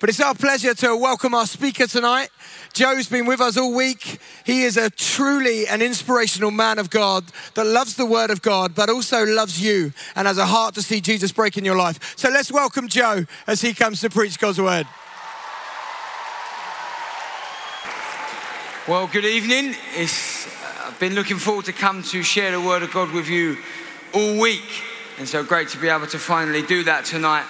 But it's our pleasure to welcome our speaker tonight. Joe's been with us all week. He is a truly an inspirational man of God that loves the word of God, but also loves you and has a heart to see Jesus break in your life. So let's welcome Joe as he comes to preach God's word. Well, good evening. It's, I've been looking forward to come to share the word of God with you all week. And so great to be able to finally do that tonight.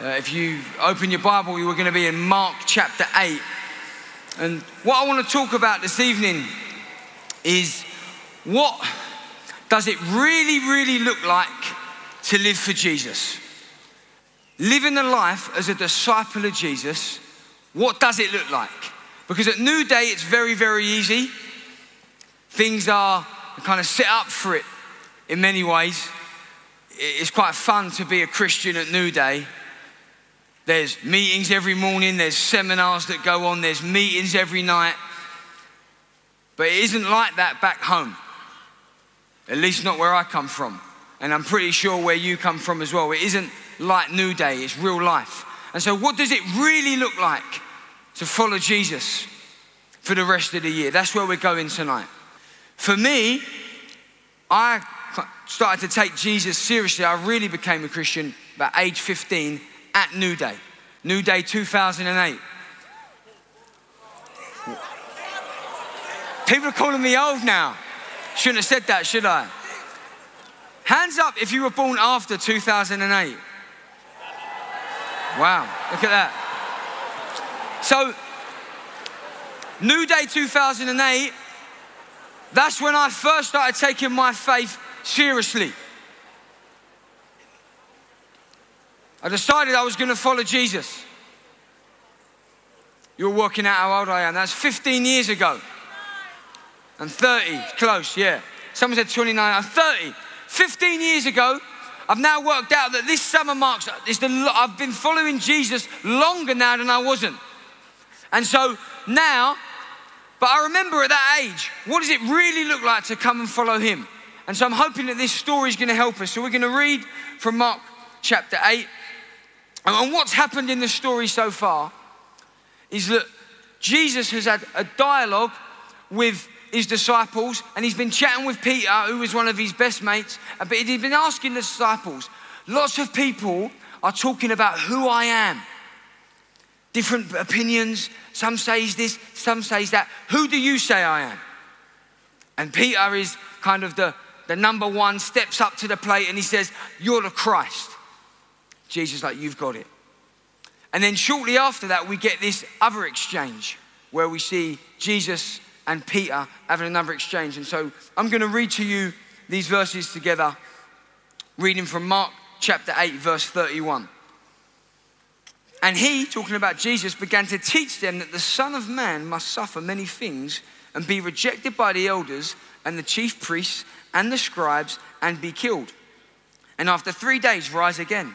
Uh, if you open your Bible, you were going to be in Mark chapter 8. And what I want to talk about this evening is what does it really, really look like to live for Jesus? Living a life as a disciple of Jesus, what does it look like? Because at Newday, it's very, very easy. Things are kind of set up for it in many ways. It's quite fun to be a Christian at Newday there's meetings every morning, there's seminars that go on, there's meetings every night. But it isn't like that back home. At least not where I come from. And I'm pretty sure where you come from as well. It isn't like Newday, it's real life. And so, what does it really look like to follow Jesus for the rest of the year? That's where we're going tonight. For me, I started to take Jesus seriously. I really became a Christian about age 15 at Newday. New Day 2008. People are calling me old now. Shouldn't have said that, should I? Hands up if you were born after 2008. Wow, look at that. So, Newday 2008, that's when I first started taking my faith seriously. I decided I was going to follow Jesus. You're working out how old I am. That's 15 years ago. I'm 30, close, yeah. Someone said 29, I'm 30. 15 years ago, I've now worked out that this summer marks, is the, I've been following Jesus longer now than I wasn't. And so now, but I remember at that age, what does it really look like to come and follow him? And so I'm hoping that this story is going to help us. So we're going to read from Mark chapter 8, and what's happened in the story so far is that Jesus has had a dialogue with his disciples and he's been chatting with Peter, who was one of his best mates. But he's been asking the disciples, lots of people are talking about who I am. Different opinions. Some says this, some says that. Who do you say I am? And Peter is kind of the, the number one, steps up to the plate and he says, You're the Christ. Jesus, like, you've got it. And then shortly after that, we get this other exchange where we see Jesus and Peter having another exchange. And so I'm going to read to you these verses together, reading from Mark chapter 8, verse 31. And he, talking about Jesus, began to teach them that the Son of Man must suffer many things and be rejected by the elders and the chief priests and the scribes and be killed. And after three days, rise again.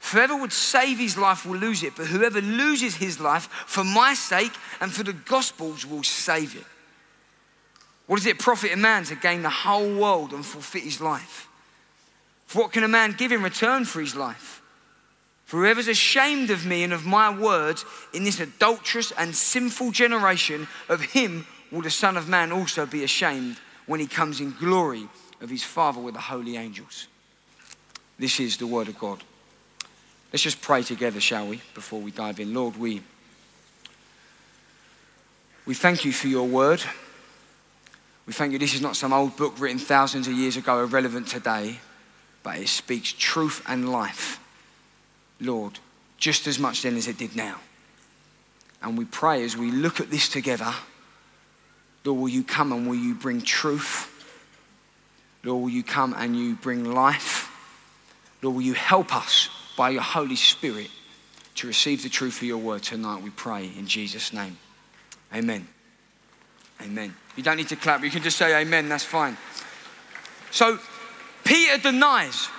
Whoever would save his life will lose it, but whoever loses his life for my sake and for the gospel's will save it. What does it profit a man to gain the whole world and forfeit his life? For what can a man give in return for his life? For whoever's ashamed of me and of my words in this adulterous and sinful generation, of him will the Son of Man also be ashamed when he comes in glory of his Father with the holy angels. This is the word of God. Let's just pray together, shall we, before we dive in. Lord, we, we thank you for your word. We thank you this is not some old book written thousands of years ago, irrelevant today, but it speaks truth and life, Lord, just as much then as it did now. And we pray as we look at this together, Lord, will you come and will you bring truth? Lord, will you come and you bring life? Lord, will you help us by your Holy Spirit to receive the truth of your word tonight, we pray in Jesus' name. Amen. Amen. You don't need to clap, you can just say amen, that's fine. So, Peter denies.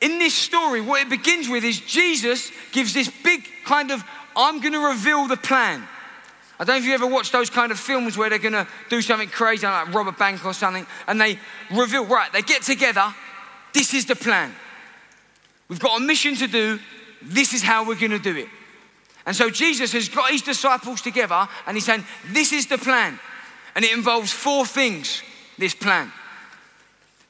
In this story, what it begins with is Jesus gives this big kind of, I'm going to reveal the plan. I don't know if you ever watched those kind of films where they're going to do something crazy, like rob a bank or something, and they reveal, right, they get together, this is the plan. We've got a mission to do, this is how we're going to do it. And so Jesus has got his disciples together and he's saying, This is the plan. And it involves four things, this plan.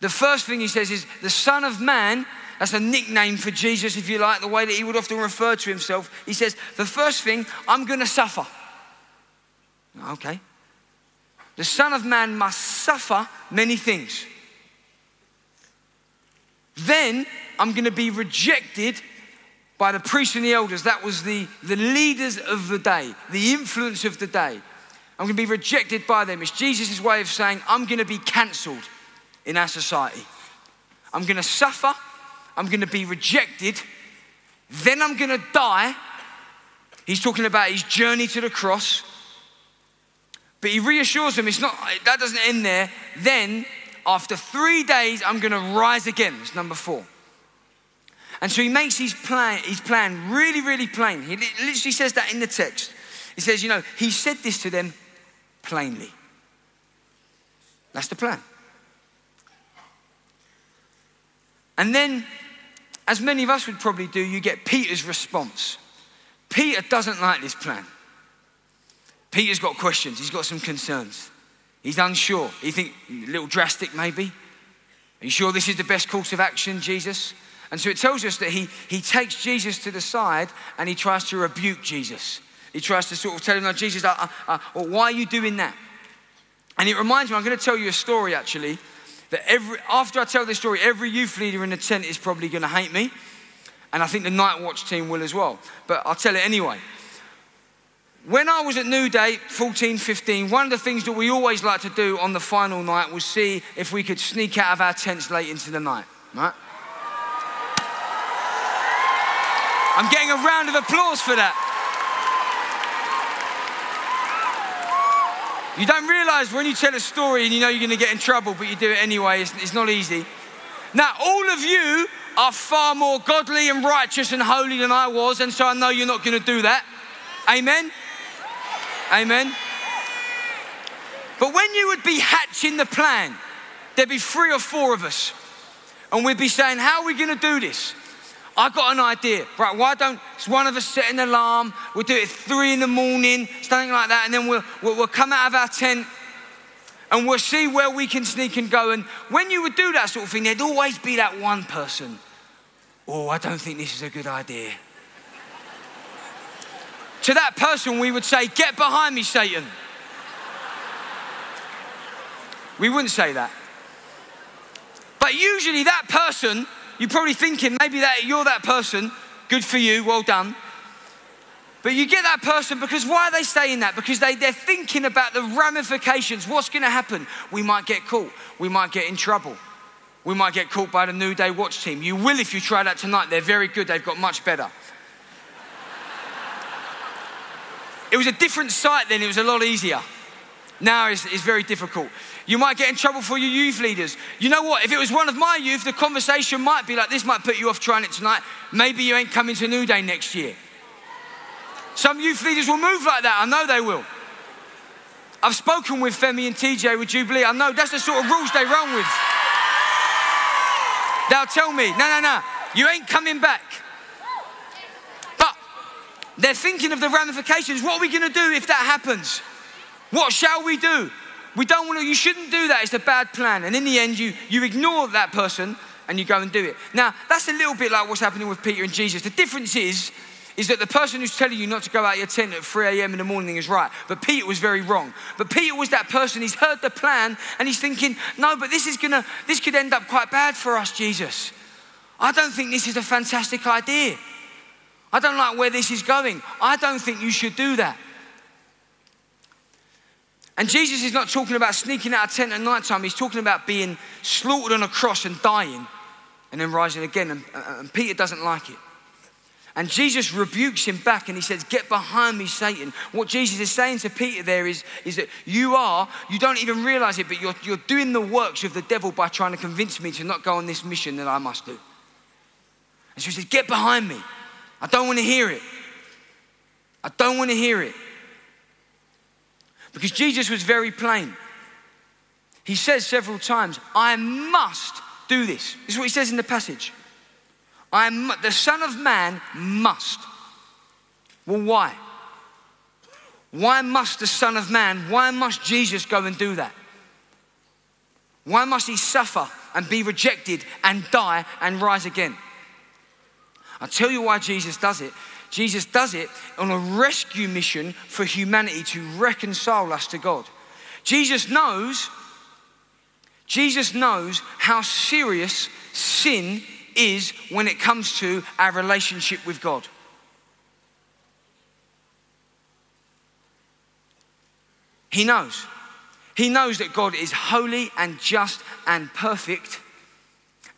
The first thing he says is, The Son of Man, that's a nickname for Jesus, if you like, the way that he would often refer to himself. He says, The first thing, I'm going to suffer. Okay. The Son of Man must suffer many things. Then I'm going to be rejected by the priests and the elders. That was the, the leaders of the day, the influence of the day. I'm going to be rejected by them. It's Jesus' way of saying, I'm going to be cancelled in our society. I'm going to suffer. I'm going to be rejected. Then I'm going to die. He's talking about his journey to the cross. But he reassures them it's not, that doesn't end there. Then, after three days, I'm going to rise again. It's number four. And so he makes his plan, his plan really, really plain. He literally says that in the text. He says, you know, he said this to them plainly. That's the plan. And then, as many of us would probably do, you get Peter's response. Peter doesn't like this plan. Peter's got questions, he's got some concerns. He's unsure. He think a little drastic maybe. Are you sure this is the best course of action, Jesus? And so it tells us that he, he takes Jesus to the side and he tries to rebuke Jesus. He tries to sort of tell him, no, Jesus, uh, uh, well, why are you doing that? And it reminds me, I'm going to tell you a story actually, that every, after I tell this story, every youth leader in the tent is probably going to hate me. And I think the Night Watch team will as well. But I'll tell it anyway. When I was at Newday, 14, 15, one of the things that we always like to do on the final night was see if we could sneak out of our tents late into the night, right? I'm getting a round of applause for that. You don't realize when you tell a story and you know you're going to get in trouble, but you do it anyway, it's, it's, not easy. Now, all of you are far more godly and righteous and holy than I was, and so I know you're not going to do that. Amen? Amen? But when you would be hatching the plan, there'd be three or four of us, and we'd be saying, How are we going to do this? I got an idea. Right, why don't one of us set an alarm? We'll do it three in the morning, something like that, and then we'll, we'll, we'll come out of our tent and we'll see where we can sneak and go. And when you would do that sort of thing, there'd always be that one person. Oh, I don't think this is a good idea. to that person, we would say, Get behind me, Satan. We wouldn't say that. But usually, that person you're probably thinking maybe that you're that person. Good for you, well done. But you get that person because why are they saying that? Because they, they're thinking about the ramifications. What's going to happen? We might get caught. We might get in trouble. We might get caught by the Newday Watch team. You will if you try that tonight. They're very good, they've got much better. it was a different site then, it was a lot easier. Now it's, very difficult. You might get in trouble for your youth leaders. You know what? If it was one of my youth, the conversation might be like this might put you off trying it tonight. Maybe you ain't coming to Newday next year. Some youth leaders will move like that. I know they will. I've spoken with Femi and TJ with Jubilee. I know that's the sort of rules they run with. They'll tell me, no, no, no, you ain't coming back. But they're thinking of the ramifications. What are we going to do if that happens? What shall we do? We don't want to, you shouldn't do that. It's a bad plan. And in the end, you, you ignore that person and you go and do it. Now, that's a little bit like what's happening with Peter and Jesus. The difference is, is that the person who's telling you not to go out of your tent at 3 a.m. in the morning is right. But Peter was very wrong. But Peter was that person, he's heard the plan and he's thinking, no, but this is gonna, this could end up quite bad for us, Jesus. I don't think this is a fantastic idea. I don't like where this is going. I don't think you should do that. And Jesus is not talking about sneaking out of tent at night time. He's talking about being slaughtered on a cross and dying and then rising again. And, uh, and Peter doesn't like it. And Jesus rebukes him back and he says, Get behind me, Satan. What Jesus is saying to Peter there is, is that you are, you don't even realize it, but you're, you're doing the works of the devil by trying to convince me to not go on this mission that I must do. And so he says, Get behind me. I don't want to hear it. I don't want to hear it. Because Jesus was very plain. He says several times, I must do this. This is what he says in the passage. I am, the Son of Man must. Well, why? Why must the Son of Man, why must Jesus go and do that? Why must he suffer and be rejected and die and rise again? I'll tell you why Jesus does it. Jesus does it on a rescue mission for humanity to reconcile us to God. Jesus knows, Jesus knows how serious sin is when it comes to our relationship with God. He knows. He knows that God is holy and just and perfect,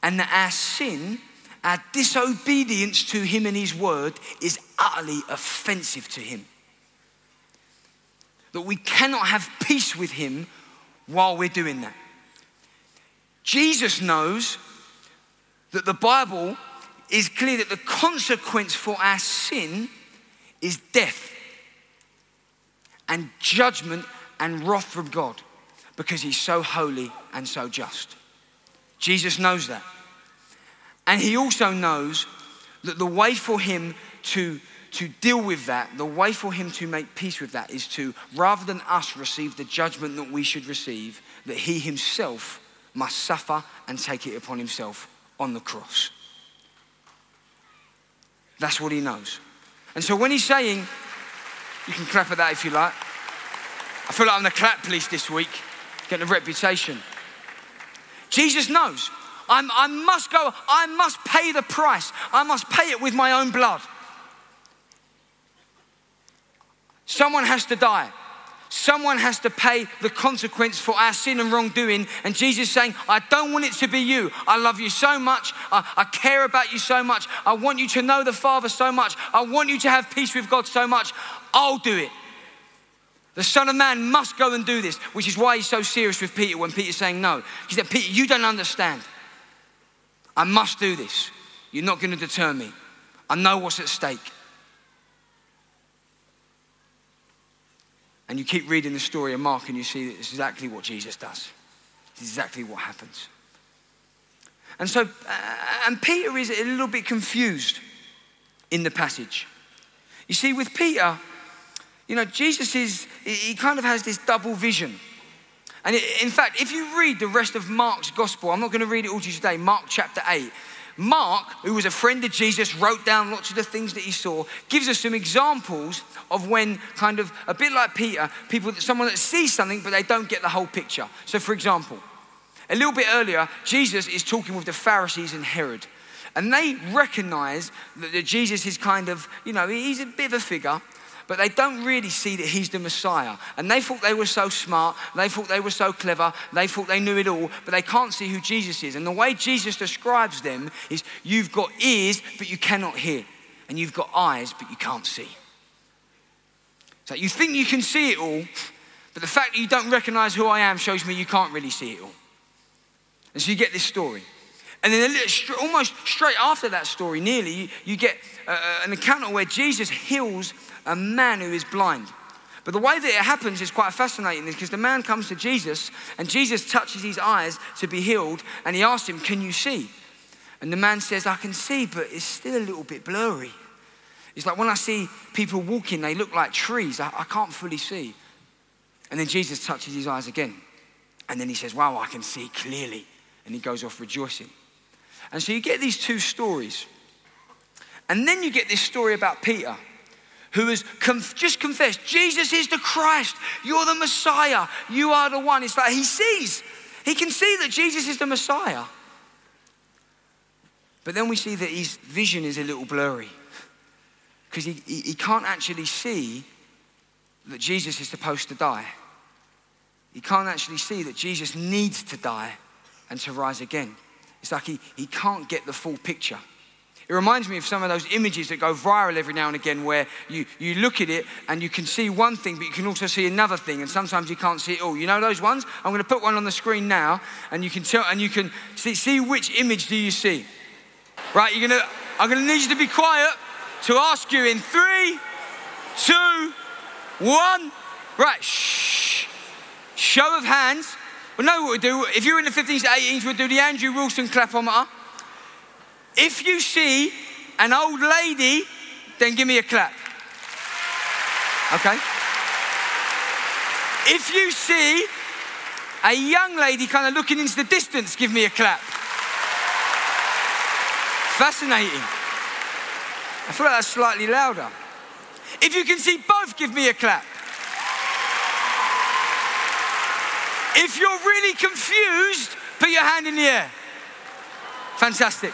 and that our sin, our disobedience to Him and His word, is utterly offensive to Him. That we cannot have peace with Him while we're doing that. Jesus knows that the Bible is clear that the consequence for our sin is death and judgment and wrath from God because he's so holy and so just. Jesus knows that. And he also knows that the way for him to, to deal with that, the way for him to make peace with that, is to, rather than us receive the judgment that we should receive, that he himself must suffer and take it upon himself on the cross. That's what he knows. And so when he's saying, you can clap at that if you like. I feel like I'm the clap police this week, getting a reputation. Jesus knows. I'm, I must go, I must pay the price. I must pay it with my own blood. Someone has to die. Someone has to pay the consequence for our sin and wrongdoing. And Jesus saying, I don't want it to be you. I love you so much. I, I, care about you so much. I want you to know the Father so much. I want you to have peace with God so much. I'll do it. The Son of Man must go and do this, which is why he's so serious with Peter when Peter's saying no. He said, Peter, you don't understand. I must do this. You're not going to deter me. I know what's at stake. And you keep reading the story of Mark and you see that it's exactly what Jesus does. It's exactly what happens. And so, uh, and Peter is a little bit confused in the passage. You see, with Peter, you know, Jesus is, he kind of has this double vision. And in fact, if you read the rest of Mark's gospel, I'm not going to read it all to you today, Mark chapter 8, Mark, who was a friend of Jesus, wrote down lots of the things that he saw, gives us some examples of when, kind of a bit like Peter, people, someone that sees something but they don't get the whole picture. So, for example, a little bit earlier, Jesus is talking with the Pharisees and Herod. And they recognize that Jesus is kind of, you know, he's a bit of a figure but they don't really see that he's the Messiah. And they thought they were so smart, they thought they were so clever, they thought they knew it all, but they can't see who Jesus is. And the way Jesus describes them is you've got ears, but you cannot hear, and you've got eyes, but you can't see. So you think you can see it all, but the fact that you don't recognize who I am shows me you can't really see it all. And so you get this story. And then almost straight after that story, nearly, you, get uh, uh an account where Jesus heals a man who is blind. But the way that it happens is quite fascinating because the man comes to Jesus and Jesus touches his eyes to be healed and he asks him, Can you see? And the man says, I can see, but it's still a little bit blurry. It's like when I see people walking, they look like trees. I, I can't fully see. And then Jesus touches his eyes again. And then he says, Wow, I can see clearly. And he goes off rejoicing. And so you get these two stories. And then you get this story about Peter who has conf- just confessed, Jesus is the Christ, you're the Messiah, you are the one. It's like he sees, he can see that Jesus is the Messiah. But then we see that his vision is a little blurry because he, he, he can't actually see that Jesus is supposed to die. He can't actually see that Jesus needs to die and to rise again. It's like he, he can't get the full picture. It reminds me of some of those images that go viral every now and again where you, you look at it and you can see one thing, but you can also see another thing, and sometimes you can't see it all. You know those ones? I'm going to put one on the screen now, and you can tell, and you can see, see which image do you see. Right, you're gonna, I'm going to need you to be quiet to ask you in three, two, one. Right, shh. Show of hands. Well, know what we do. If you're in the 15s to 18s, we'll do the Andrew Wilson clapometer. If you see an old lady, then give me a clap. Okay? If you see a young lady kind of looking into the distance, give me a clap. Fascinating. I feel like that's slightly louder. If you can see both, give me a clap. If you're really confused, put your hand in the air. Fantastic.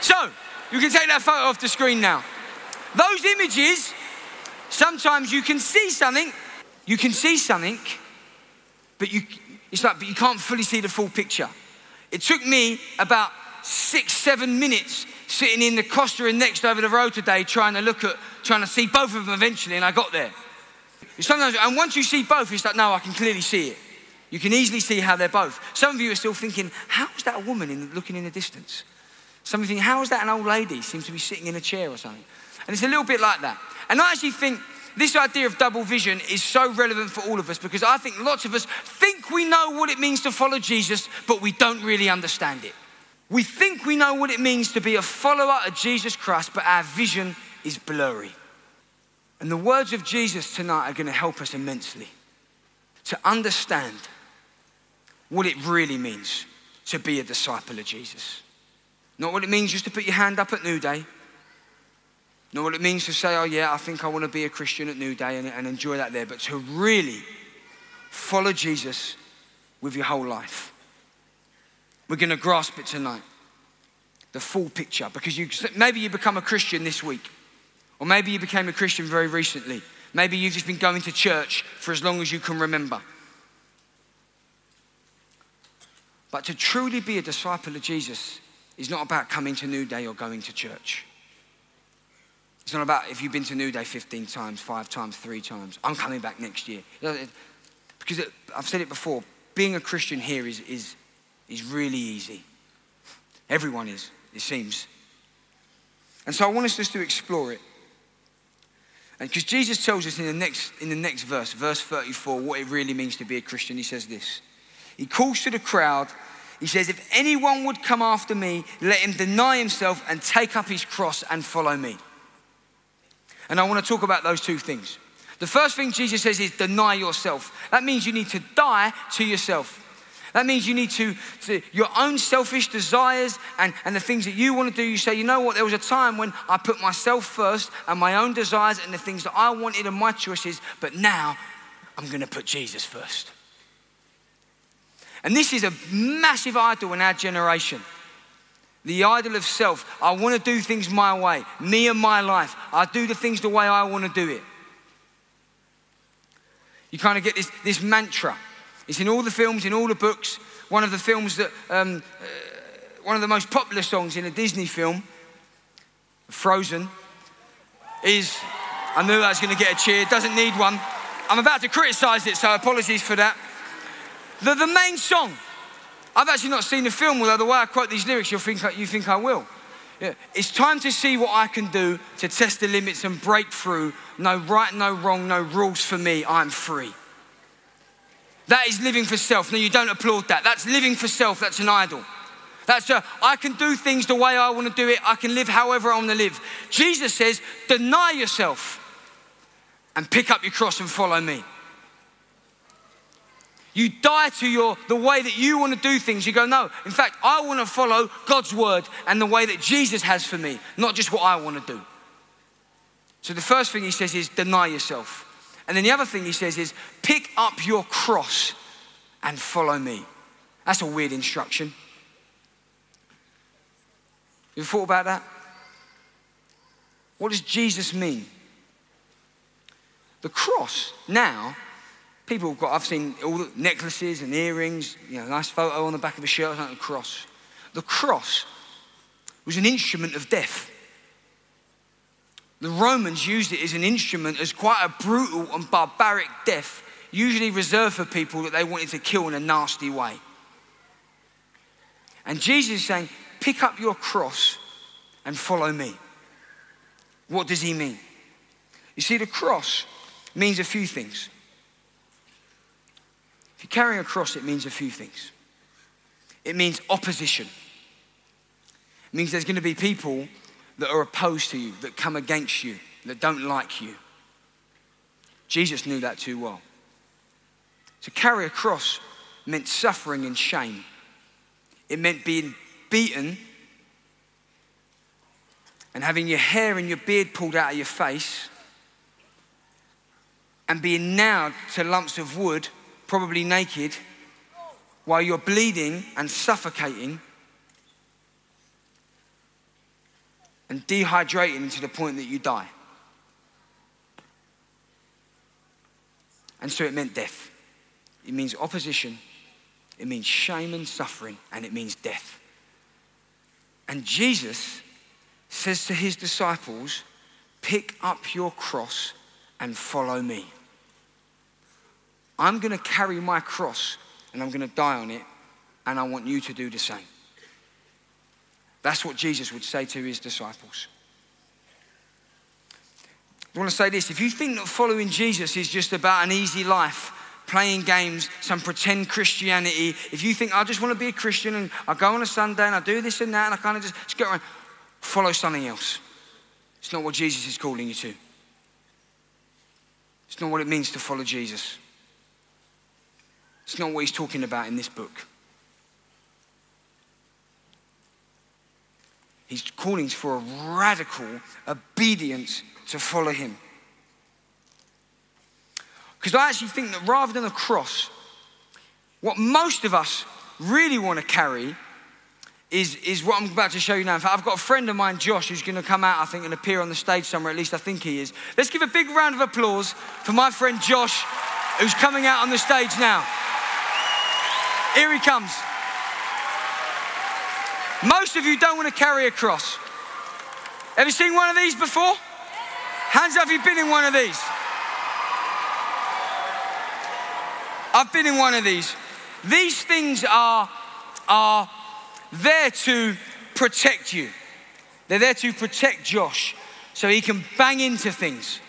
So, you can take that photo off the screen now. Those images, sometimes you can see something, you can see something, but you, it's like, but you can't fully see the full picture. It took me about six, seven minutes sitting in the Costa and next over the road today trying to look at, trying to see both of them eventually, and I got there. Sometimes, and once you see both, it's like, no, I can clearly see it. You can easily see how they're both. Some of you are still thinking, how is that a woman in, looking in the distance? Some of you think, how is that an old lady? Seems to be sitting in a chair or something. And it's a little bit like that. And I actually think this idea of double vision is so relevant for all of us because I think lots of us think we know what it means to follow Jesus, but we don't really understand it. We think we know what it means to be a follower of Jesus Christ, but our vision is blurry. And the words of Jesus tonight are going to help us immensely to understand what it really means to be a disciple of Jesus. Not what it means just to put your hand up at Newday. Not what it means to say, oh, yeah, I think I want to be a Christian at Newday and, and enjoy that there, but to really follow Jesus with your whole life. We're going to grasp it tonight, the full picture, because you, maybe you become a Christian this week, or maybe you became a Christian very recently. Maybe you've just been going to church for as long as you can remember. But to truly be a disciple of Jesus is not about coming to Newday or going to church. It's not about if you've been to Newday 15 times, five times, three times. I'm coming back next year. Because it, I've said it before, being a Christian here is, is is really easy. Everyone is, it seems. And so I want us just to explore it. Because Jesus tells us in the next in the next verse, verse 34, what it really means to be a Christian. He says this. He calls to the crowd. He says, If anyone would come after me, let him deny himself and take up his cross and follow me. And I want to talk about those two things. The first thing Jesus says is deny yourself. That means you need to die to yourself. That means you need to, to, your own selfish desires and, and the things that you want to do. You say, you know what, there was a time when I put myself first and my own desires and the things that I wanted and my choices, but now I'm going to put Jesus first. And this is a massive idol in our generation. The idol of self. I want to do things my way, me and my life. I do the things the way I want to do it. You kind of get this, this mantra it's in all the films, in all the books. One of the films that, um, uh, one of the most popular songs in a Disney film, Frozen, is, I knew I was going to get a cheer, doesn't need one. I'm about to criticize it, so apologies for that. The, the main song, I've actually not seen the film, although the way I quote these lyrics, you'll think, you think I will. Yeah. It's time to see what I can do to test the limits and break through. No right, no wrong, no rules for me. I'm free. That is living for self. No, you don't applaud that. That's living for self. That's an idol. That's a, I can do things the way I want to do it. I can live however I want to live. Jesus says, deny yourself and pick up your cross and follow me. You die to your the way that you want to do things. You go, no. In fact, I want to follow God's word and the way that Jesus has for me, not just what I want to do. So the first thing he says is deny yourself. And then the other thing he says is, pick up your cross and follow me. That's a weird instruction. You thought about that? What does Jesus mean? The cross, now, people have got, I've seen all the necklaces and earrings, you know, nice photo on the back of a shirt, like a cross. The cross was an instrument of death. The Romans used it as an instrument, as quite a brutal and barbaric death, usually reserved for people that they wanted to kill in a nasty way. And Jesus is saying, pick up your cross and follow me. What does he mean? You see, the cross means a few things. If you're carrying a cross, it means a few things. It means opposition. It means there's going to be people that are opposed to you, that come against you, that don't like you. Jesus knew that too well. To carry a cross meant suffering and shame. It meant being beaten and having your hair and your beard pulled out of your face and being nailed to lumps of wood, probably naked, while you're bleeding and suffocating and dehydrating to the point that you die. And so it meant death. It means opposition, it means shame and suffering, and it means death. And Jesus says to his disciples, Pick up your cross and follow me. I'm going to carry my cross and I'm going to die on it, and I want you to do the same. That's what Jesus would say to his disciples. I want to say this if you think that following Jesus is just about an easy life, playing games, some pretend Christianity, if you think I just want to be a Christian and I go on a Sunday and I do this and that and I kind of just, just around, follow something else. It's not what Jesus is calling you to. It's not what it means to follow Jesus. It's not what he's talking about in this book. He's calling for a radical obedience to follow him. Because I actually think that rather than a cross, what most of us really want to carry is, is what I'm about to show you now. In fact, I've got a friend of mine, Josh, who's going to come out, I think, and appear on the stage somewhere. At least I think he is. Let's give a big round of applause for my friend Josh, who's coming out on the stage now. Here he comes. Most of you don't want to carry a cross. Have you seen one of these before? Hands up if you've been in one of these. I've been in one of these. These things are, are there to protect you. They're there to protect Josh so he can bang into things.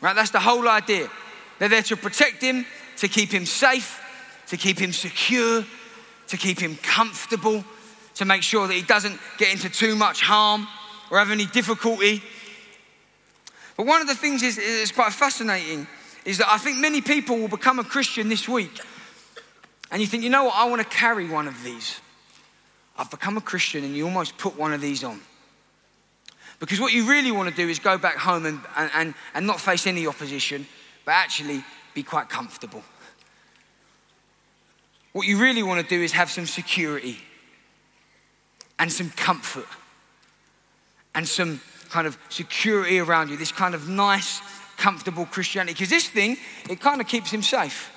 Right? That's the whole idea. They're there to protect him, to keep him safe, to keep him secure, to keep him comfortable, to make sure that he doesn't get into too much harm or have any difficulty. But one of the things is, is quite fascinating is that I think many people will become a Christian this week. And you think, you know what, I want to carry one of these. I've become a Christian, and you almost put one of these on. Because what you really want to do is go back home and, and, and not face any opposition, but actually be quite comfortable. What you really want to do is have some security and some comfort and some kind of security around you, this kind of nice, comfortable Christianity. Because this thing, it kind of keeps him safe.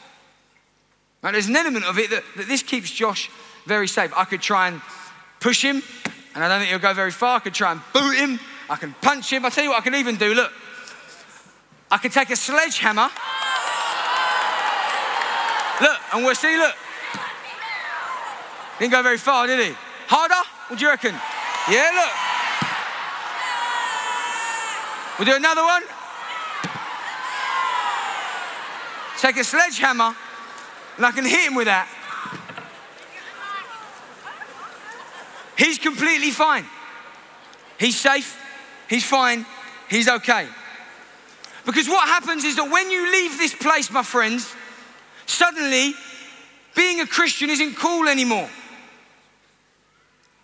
Right? There's an element of it that, that this keeps Josh very safe. I could try and push him, and I don't think he'll go very far. I could try and boot him. I can punch him. I'll tell you what I can even do. Look, I could take a sledgehammer. Look, and we'll see, look. Didn't go very far, did he? Harder? What do you reckon? Yeah, look. We'll do another one. Take a sledgehammer, and I can hit him with that. He's completely fine. He's safe. He's fine. He's okay. Because what happens is that when you leave this place, my friends, suddenly being a Christian isn't cool anymore.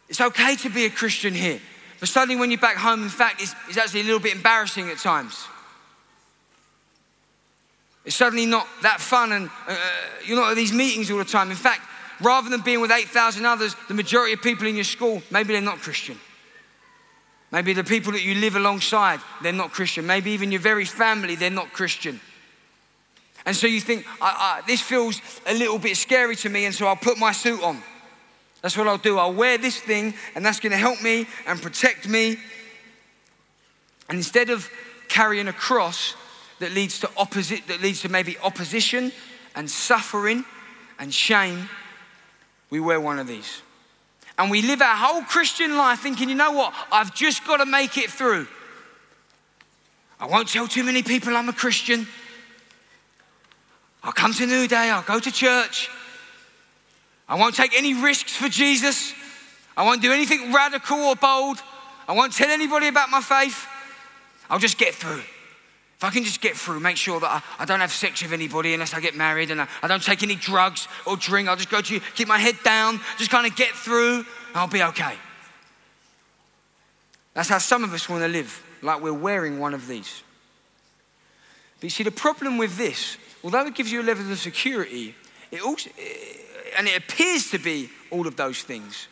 It's okay to be a Christian here. But suddenly, when you're back home, in fact, it's, it's actually a little bit embarrassing at times. It's suddenly not that fun, and uh, you're not at these meetings all the time. In fact, rather than being with 8,000 others, the majority of people in your school, maybe they're not Christian. Maybe the people that you live alongside, they're not Christian. Maybe even your very family, they're not Christian. And so you think, I, I, this feels a little bit scary to me, and so I'll put my suit on. That's what I'll do. I'll wear this thing, and that's going to help me and protect me. And instead of carrying a cross that leads to opposite, that leads to maybe opposition and suffering and shame, we wear one of these. And we live our whole Christian life thinking, you know what? I've just got to make it through. I won't tell too many people I'm a Christian. I'll come to Newday, I'll go to church. I won't take any risks for Jesus. I won't do anything radical or bold. I won't tell anybody about my faith. I'll just get through. If I can just get through, make sure that I, I don't have sex with anybody unless I get married and I, I, don't take any drugs or drink, I'll just go to keep my head down, just kind of get through, and I'll be okay. That's how some of us want to live, like we're wearing one of these. But you see, the problem with this, although it gives you a level of security, it also, and it appears to be all of those things,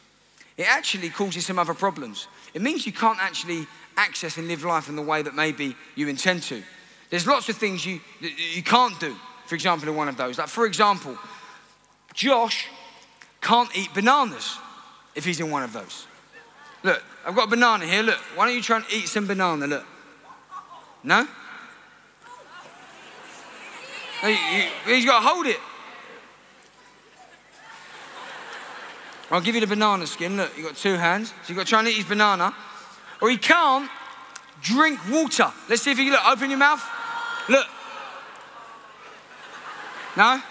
it actually causes some other problems. It means you can't actually access and live life in the way that maybe you intend to. There's lots of things you, you can't do, for example, in one of those. Like, for example, Josh can't eat bananas if he's in one of those. Look, I've got a banana here. Look, why don't you try and eat some banana? Look. No? no you, you, he's got to hold it. I'll give you the banana skin. Look, you've got two hands. So you've got to try and eat his banana. Or he can't drink water. Let's see if you can look. Open your mouth. Look. No?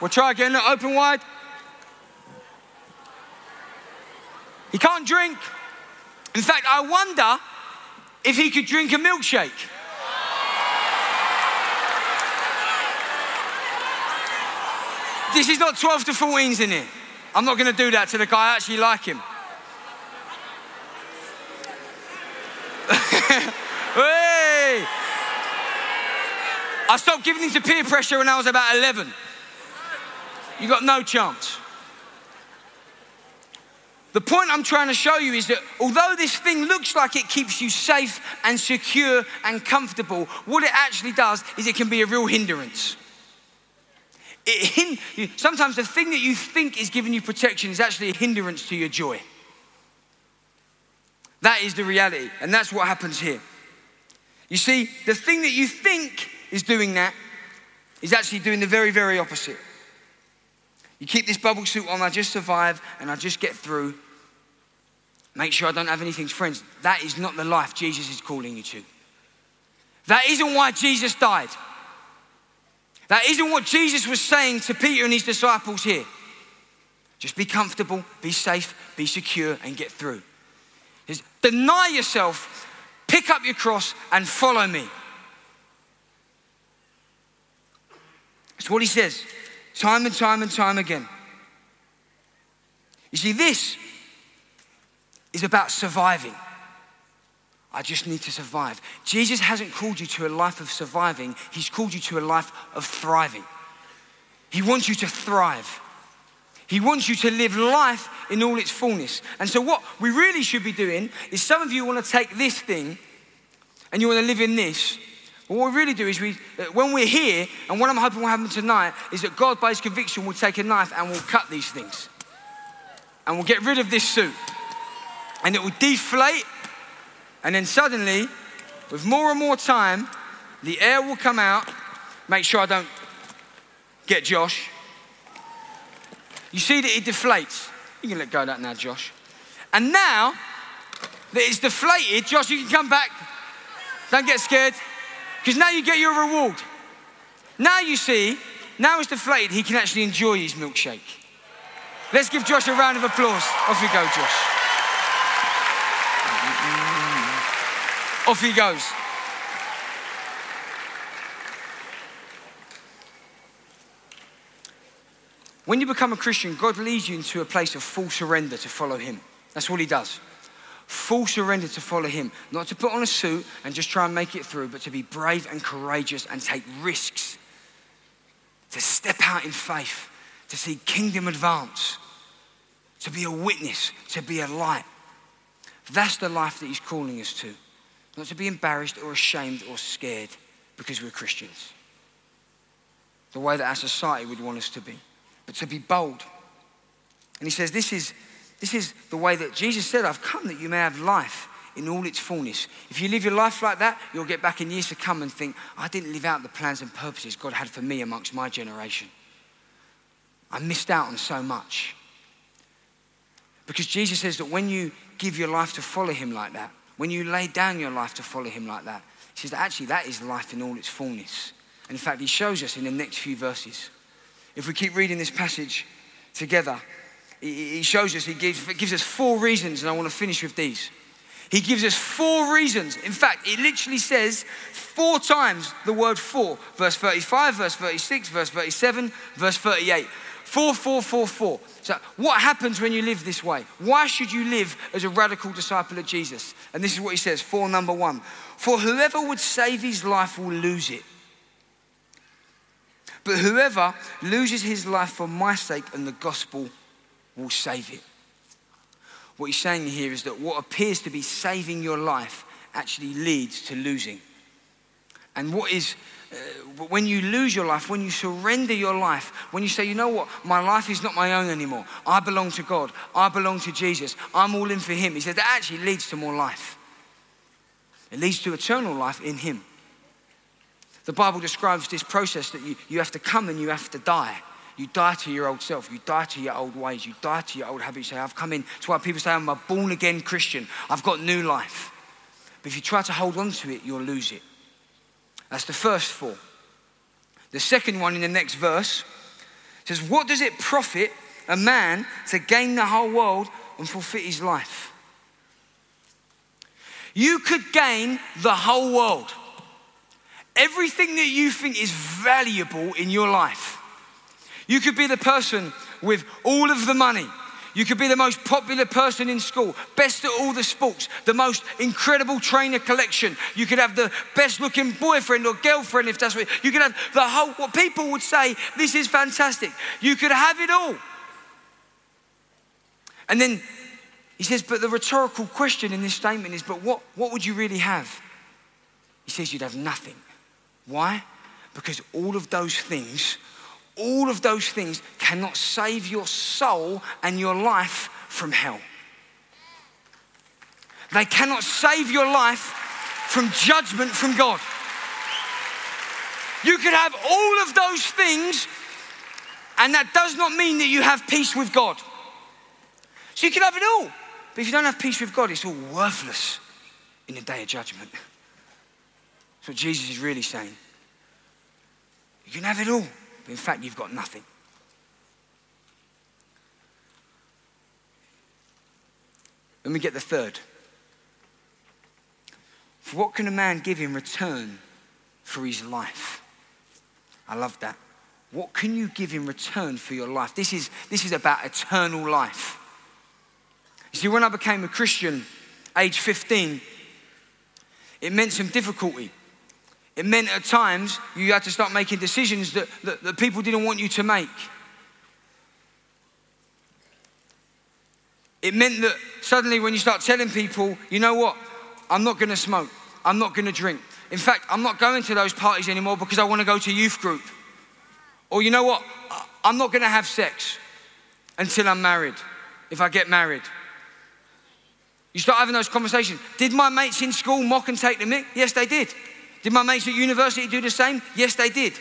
We'll try again. Look, open wide. He can't drink. In fact, I wonder if he could drink a milkshake. This is not 12 to 14s in here. I'm not going to do that to the guy. I actually like him. hey! I stopped giving in to peer pressure when I was about 11. You got no chance. The point I'm trying to show you is that although this thing looks like it keeps you safe and secure and comfortable, what it actually does is it can be a real hindrance. It, sometimes the thing that you think is giving you protection is actually a hindrance to your joy. That is the reality, and that's what happens here. You see, the thing that you think is doing that is actually doing the very, very opposite. You keep this bubble suit on, I just survive and I just get through. Make sure I don't have anything. Friends, that is not the life Jesus is calling you to. That isn't why Jesus died. That isn't what Jesus was saying to Peter and his disciples here. Just be comfortable, be safe, be secure, and get through. Is deny yourself, pick up your cross, and follow me. That's what he says, time and time and time again. You see, this is about surviving. I just need to survive. Jesus hasn't called you to a life of surviving, He's called you to a life of thriving. He wants you to thrive. He wants you to live life in all its fullness. And so, what we really should be doing is some of you want to take this thing and you want to live in this. What we really do is, we, when we're here, and what I'm hoping will happen tonight is that God, by His conviction, will take a knife and will cut these things. And we'll get rid of this suit. And it will deflate and then suddenly, with more and more time, the air will come out. Make sure I don't get Josh. You see that it deflates. You can let go of that now, Josh. And now that it's deflated, Josh, you can come back. Don't get scared. Because now you get your reward. Now you see, now it's deflated, he can actually enjoy his milkshake. Let's give Josh a round of applause. Off you go, Josh. Off he goes. When you become a Christian, God leads you into a place of full surrender to follow Him. That's all He does. Full surrender to follow Him. Not to put on a suit and just try and make it through, but to be brave and courageous and take risks. To step out in faith, to see kingdom advance, to be a witness, to be a light. That's the life that He's calling us to. Not to be embarrassed or ashamed or scared because we're Christians. The way that our society would want us to be, but to be bold. And he says, This is, this is the way that Jesus said, I've come that you may have life in all its fullness. If you live your life like that, you'll get back in years to come and think, I didn't live out the plans and purposes God had for me amongst my generation. I missed out on so much. Because Jesus says that when you give your life to follow Him like that, when you lay down your life to follow Him like that, He says that actually that is life in all its fullness. And in fact, He shows us in the next few verses. If we keep reading this passage together, He shows us, He gives, gives us four reasons, and I want to finish with these. He gives us four reasons. In fact, it literally says four times the word four. Verse 35, verse 36, verse 37, verse 38. Four, four, four, four. So, what happens when you live this way? Why should you live as a radical disciple of Jesus? And this is what he says for number one. For whoever would save his life will lose it. But whoever loses his life for my sake and the gospel will save it. What he's saying here is that what appears to be saving your life actually leads to losing. And what is, Uh, when you lose your life, when you surrender your life, when you say, you know what, my life is not my own anymore. I belong to God. I belong to Jesus. I'm all in for Him. He said that actually leads to more life. It leads to eternal life in Him. The Bible describes this process that you, you have to come and you have to die. You die to your old self. You die to your old ways. You die to your old habits. You say, I've come in. That's why people say, I'm a born again Christian. I've got new life. But if you try to hold on to it, you'll lose it. That's the first four. The second one in the next verse says, What does it profit a man to gain the whole world and forfeit his life? You could gain the whole world. Everything that you think is valuable in your life you could be the person with all of the money. You could be the most popular person in school, best at all the sports, the most incredible trainer collection. You could have the best looking boyfriend or girlfriend, if that's what you could have the whole, what people would say, this is fantastic. You could have it all. And then he says, but the rhetorical question in this statement is, but what, what would you really have? He says, you'd have nothing. Why? Because all of those things all of those things cannot save your soul and your life from hell. They cannot save your life from judgment from God. You could have all of those things, and that does not mean that you have peace with God. So you can have it all, but if you don't have peace with God, it's all worthless in the day of judgment. That's what Jesus is really saying. You can have it all. But in fact, you've got nothing. Let me get the third. For what can a man give in return for his life? I love that. What can you give in return for your life? This is, this is about eternal life. You see, when I became a Christian, age 15, it meant some difficulty. It meant at times you had to start making decisions that, that, that people didn't want you to make. It meant that suddenly when you start telling people, you know what, I'm not going to smoke, I'm not going to drink. In fact, I'm not going to those parties anymore because I want to go to youth group. Or you know what, I'm not going to have sex until I'm married, if I get married. You start having those conversations. Did my mates in school mock and take the mick? Yes, they did. Did my mates at university do the same? Yes, they did.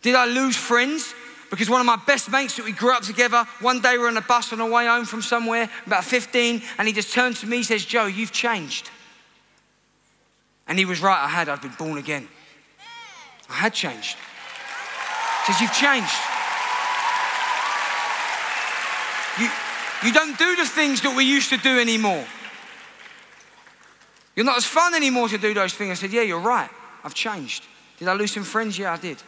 Did I lose friends? Because one of my best mates that we grew up together, one day we are on a bus on our way home from somewhere, about 15, and he just turns to me and says, Joe, you've changed. And he was right, I had, I'd been born again. I had changed. He says, You've changed. You, you don't do the things that we used to do anymore. You're not as fun anymore to do those things. I said, Yeah, you're right. I've changed. Did I lose some friends? Yeah, I did.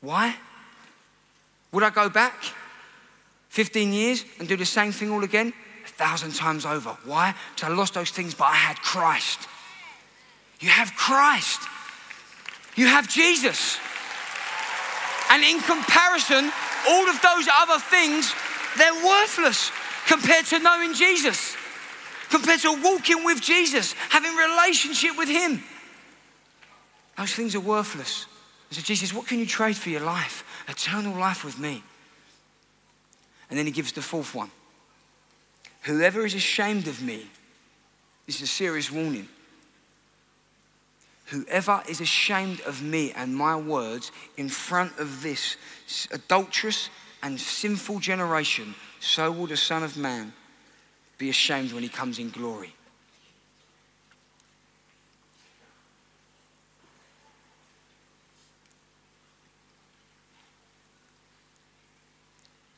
Why? Would I go back 15 years and do the same thing all again? A thousand times over. Why? Because I lost those things, but I had Christ. You have Christ. You have Jesus. And in comparison, all of those other things they're worthless compared to knowing Jesus, compared to walking with Jesus, having relationship with Him. Those things are worthless. So Jesus, what can you trade for your life? Eternal life with me. And then he gives the fourth one. Whoever is ashamed of me, this is a serious warning. Whoever is ashamed of me and my words in front of this adulterous and sinful generation, so will the Son of Man be ashamed when he comes in glory.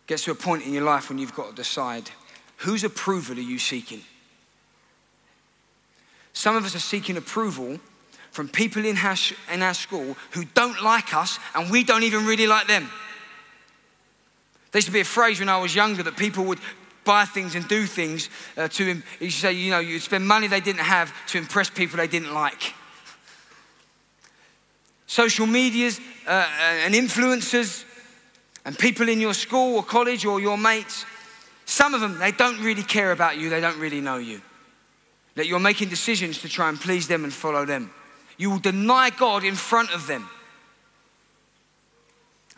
Gets to a point in your life when you've got to decide whose approval are you seeking? Some of us are seeking approval from people in our, in our school who don't like us and we don't even really like them. There used to be a phrase when I was younger that people would buy things and do things uh, to, him. you say, you know, you'd spend money they didn't have to impress people they didn't like. Social medias uh, and influencers and people in your school or college or your mates, some of them, they don't really care about you, they don't really know you. That you're making decisions to try and please them and follow them. You will deny God in front of them.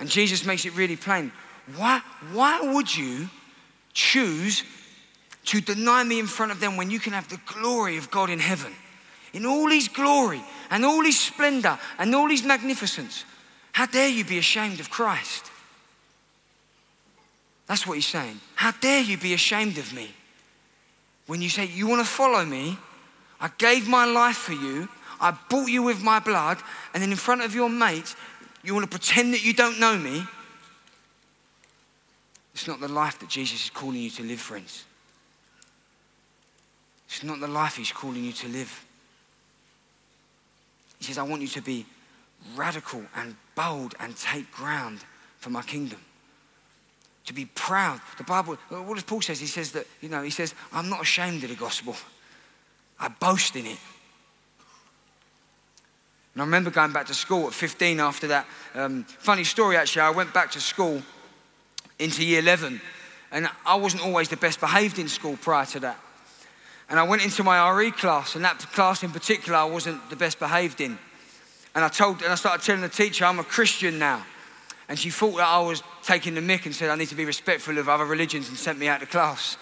And Jesus makes it really plain. Why, why would you choose to deny me in front of them when you can have the glory of God in heaven? In all his glory and all his splendor and all his magnificence. How dare you be ashamed of Christ? That's what he's saying. How dare you be ashamed of me? When you say, You want to follow me? I gave my life for you. I bought you with my blood. And then in front of your mates, you want to pretend that you don't know me? It's not the life that Jesus is calling you to live, friends. It's not the life He's calling you to live. He says, I want you to be radical and bold and take ground for my kingdom. To be proud. The Bible, what does Paul says? He says that, you know, he says, I'm not ashamed of the gospel. I boast in it. And I remember going back to school at 15 after that. Um, funny story, actually. I went back to school into year 11. And I wasn't always the best behaved in school prior to that. And I went into my RE class, and that class in particular, I wasn't the best behaved in. And I told, and I started telling the teacher, I'm a Christian now. And she thought that I was taking the mick and said, I need to be respectful of other religions and sent me out of class.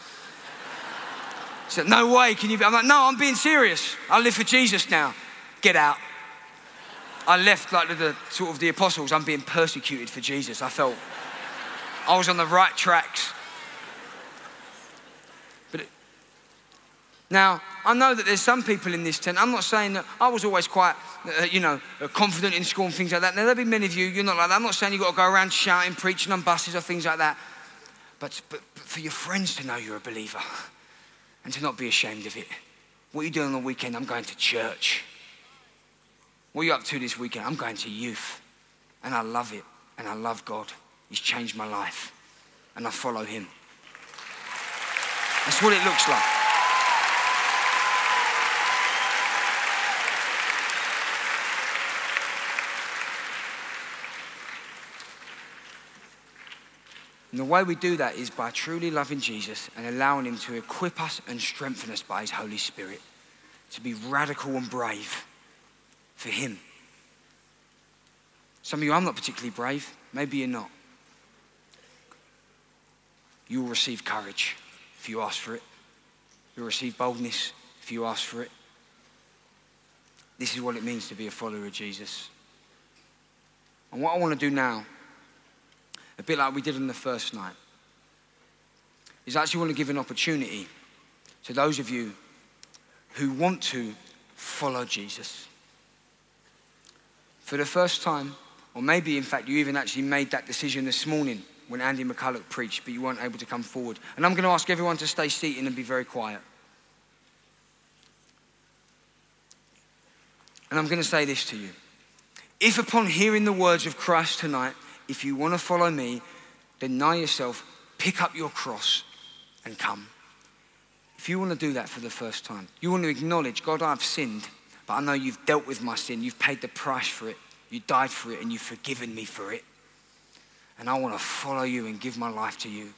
She said, No way, can you be? I'm like, No, I'm being serious. I live for Jesus now. Get out. I left like the, the sort of the apostles, I'm being persecuted for Jesus. I felt I was on the right tracks. But it, now, I know that there's some people in this tent. I'm not saying that I was always quite, uh, you know, uh, confident in school and things like that. Now, there'll be many of you, you're not like that. I'm not saying you've got to go around shouting, preaching on buses or things like that. But, but, but for your friends to know you're a believer and to not be ashamed of it. What are you doing on the weekend? I'm going to church. What are you up to this weekend? I'm going to youth. And I love it. And I love God. He's changed my life. And I follow him. That's what it looks like. And the way we do that is by truly loving Jesus and allowing Him to equip us and strengthen us by His Holy Spirit to be radical and brave for Him. Some of you, I'm not particularly brave. Maybe you're not you will receive courage if you ask for it. You'll receive boldness if you ask for it. This is what it means to be a follower of Jesus. And what I want to do now, a bit like we did on the first night, is I actually want to give an opportunity to those of you who want to follow Jesus. For the first time, or maybe in fact you even actually made that decision this morning when Andy McCulloch preached, but you weren't able to come forward. And I'm going to ask everyone to stay seated and be very quiet. And I'm going to say this to you. If upon hearing the words of Christ tonight, if you want to follow me, deny yourself, pick up your cross, and come. If you want to do that for the first time, you want to acknowledge, God, I've sinned, but I know you've dealt with my sin. You've paid the price for it. You died for it, and you've forgiven me for it and I want to follow you and give my life to you.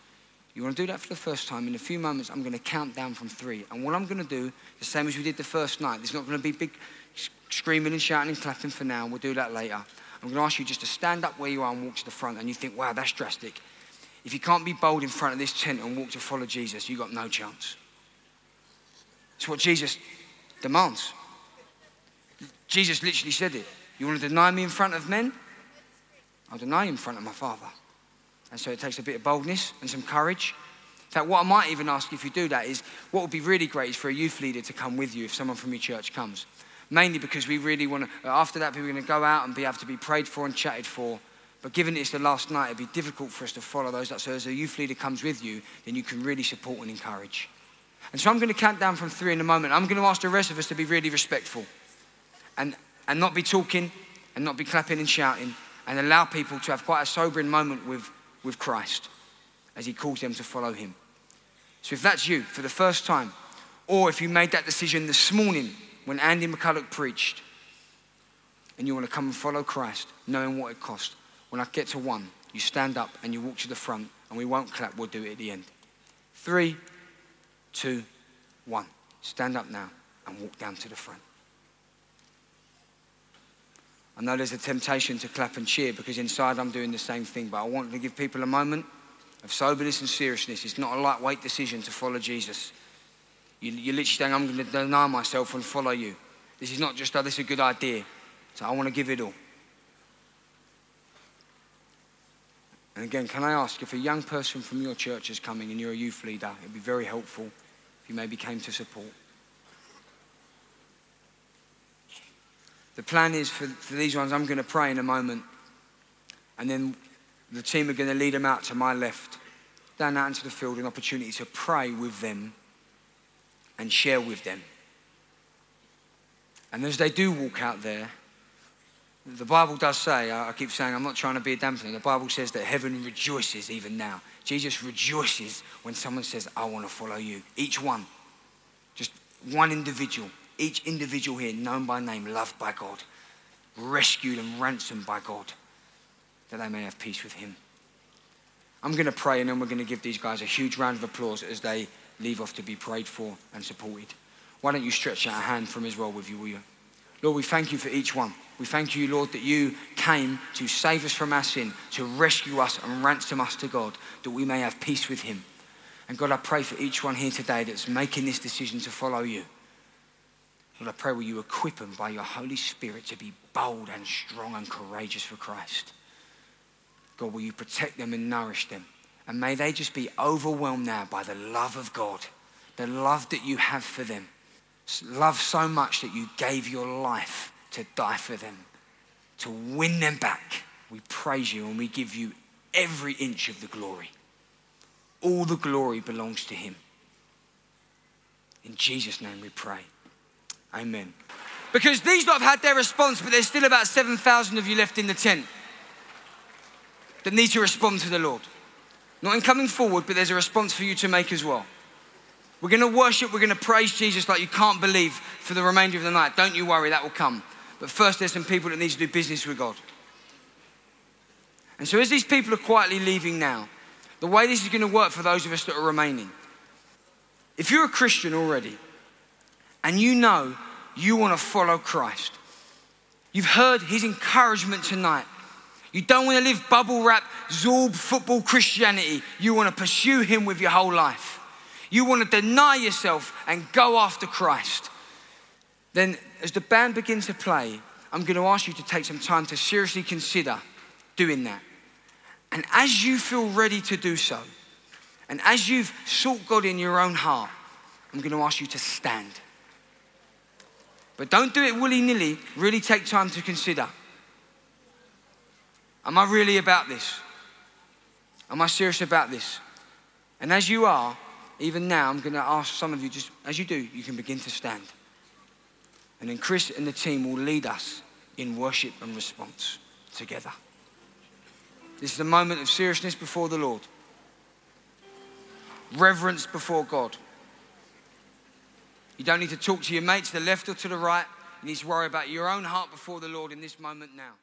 You want to do that for the first time? In a few moments, I'm going to count down from three. And what I'm going to do, the same as we did the first night, there's not going to be big screaming and shouting and clapping for now. We'll do that later. I'm going to ask you just to stand up where you are and walk to the front. And you think, wow, that's drastic. if you can't be bold in front of this tent and walk to follow Jesus, you've got no chance. It's what Jesus demands. Jesus literally said it. You want to deny me in front of men? I'll deny in front of my Father. And so it takes a bit of boldness and some courage. In fact, what I might even ask if you do that is what would be really great is for a youth leader to come with you if someone from your church comes. Mainly because we really want to, after that, people are going to go out and be able to be prayed for and chatted for. But given it's the last night, it'd be difficult for us to follow those. So as a youth leader comes with you, then you can really support and encourage. And so I'm going to count down from three in a moment. I'm going to ask the rest of us to be really respectful and, and not be talking and not be clapping and shouting and allow people to have quite a sobering moment with, with Christ as he calls them to follow him. So if that's you for the first time, or if you made that decision this morning when Andy McCulloch preached, and you want to come and follow Christ, knowing what it cost, when I get to one, you stand up and you walk to the front, and we won't clap, we'll do it at the end. Three, two, one. Stand up now and walk down to the front. I know there's a temptation to clap and cheer because inside I'm doing the same thing, but I want to give people a moment of soberness and seriousness. It's not a lightweight decision to follow Jesus. You, are literally saying, I'm going to deny myself and follow you. This is not just, oh, this is a good idea. So I want to give it all. And again, can I ask if a young person from your church is coming and you're a youth leader, it'd be very helpful if you maybe came to support. The plan is for, for these ones, I'm going to pray in a moment. And then the team are going to lead them out to my left, down out into the field, an opportunity to pray with them and share with them. And as they do walk out there, the Bible does say, I keep saying, I'm not trying to be a dampener. The Bible says that heaven rejoices even now. Jesus rejoices when someone says, I want to follow you. Each one, just one individual each individual here known by name, loved by God, rescued and ransomed by God, that they may have peace with Him. I'm going to pray and then we're going to give these guys a huge round of applause as they leave off to be prayed for and supported. Why don't you stretch out a hand from Israel with you, will you? Lord, we thank you for each one. We thank you, Lord, that you came to save us from our sin, to rescue us and ransom us to God, that we may have peace with Him. And God, I pray for each one here today that's making this decision to follow you. Lord, I pray will you equip them by your Holy Spirit to be bold and strong and courageous for Christ. God, will you protect them and nourish them? And may they just be overwhelmed now by the love of God, the love that you have for them. Love so much that you gave your life to die for them, to win them back. We praise you and we give you every inch of the glory. All the glory belongs to him. In Jesus' name we pray. Amen. Because these lot have had their response, but there's still about 7,000 of you left in the tent that need to respond to the Lord. Not in coming forward, but there's a response for you to make as well. We're going to worship, we're going to praise Jesus like you can't believe for the remainder of the night. Don't you worry, that will come. But first, there's some people that need to do business with God. And so, as these people are quietly leaving now, the way this is going to work for those of us that are remaining, if you're a Christian already, and you know you want to follow Christ, you've heard his encouragement tonight. You don't want to live bubble wrap, Zorb football Christianity. You want to pursue him with your whole life. You want to deny yourself and go after Christ. Then, as the band begins to play, I'm going to ask you to take some time to seriously consider doing that. And as you feel ready to do so, and as you've sought God in your own heart, I'm going to ask you to stand. But don't do it willy nilly. Really take time to consider. Am I really about this? Am I serious about this? And as you are, even now, I'm going to ask some of you, just as you do, you can begin to stand. And then Chris and the team will lead us in worship and response together. This is a moment of seriousness before the Lord, reverence before God. You don't need to talk to your mates to the left or to the right. You need to worry about your own heart before the Lord in this moment now.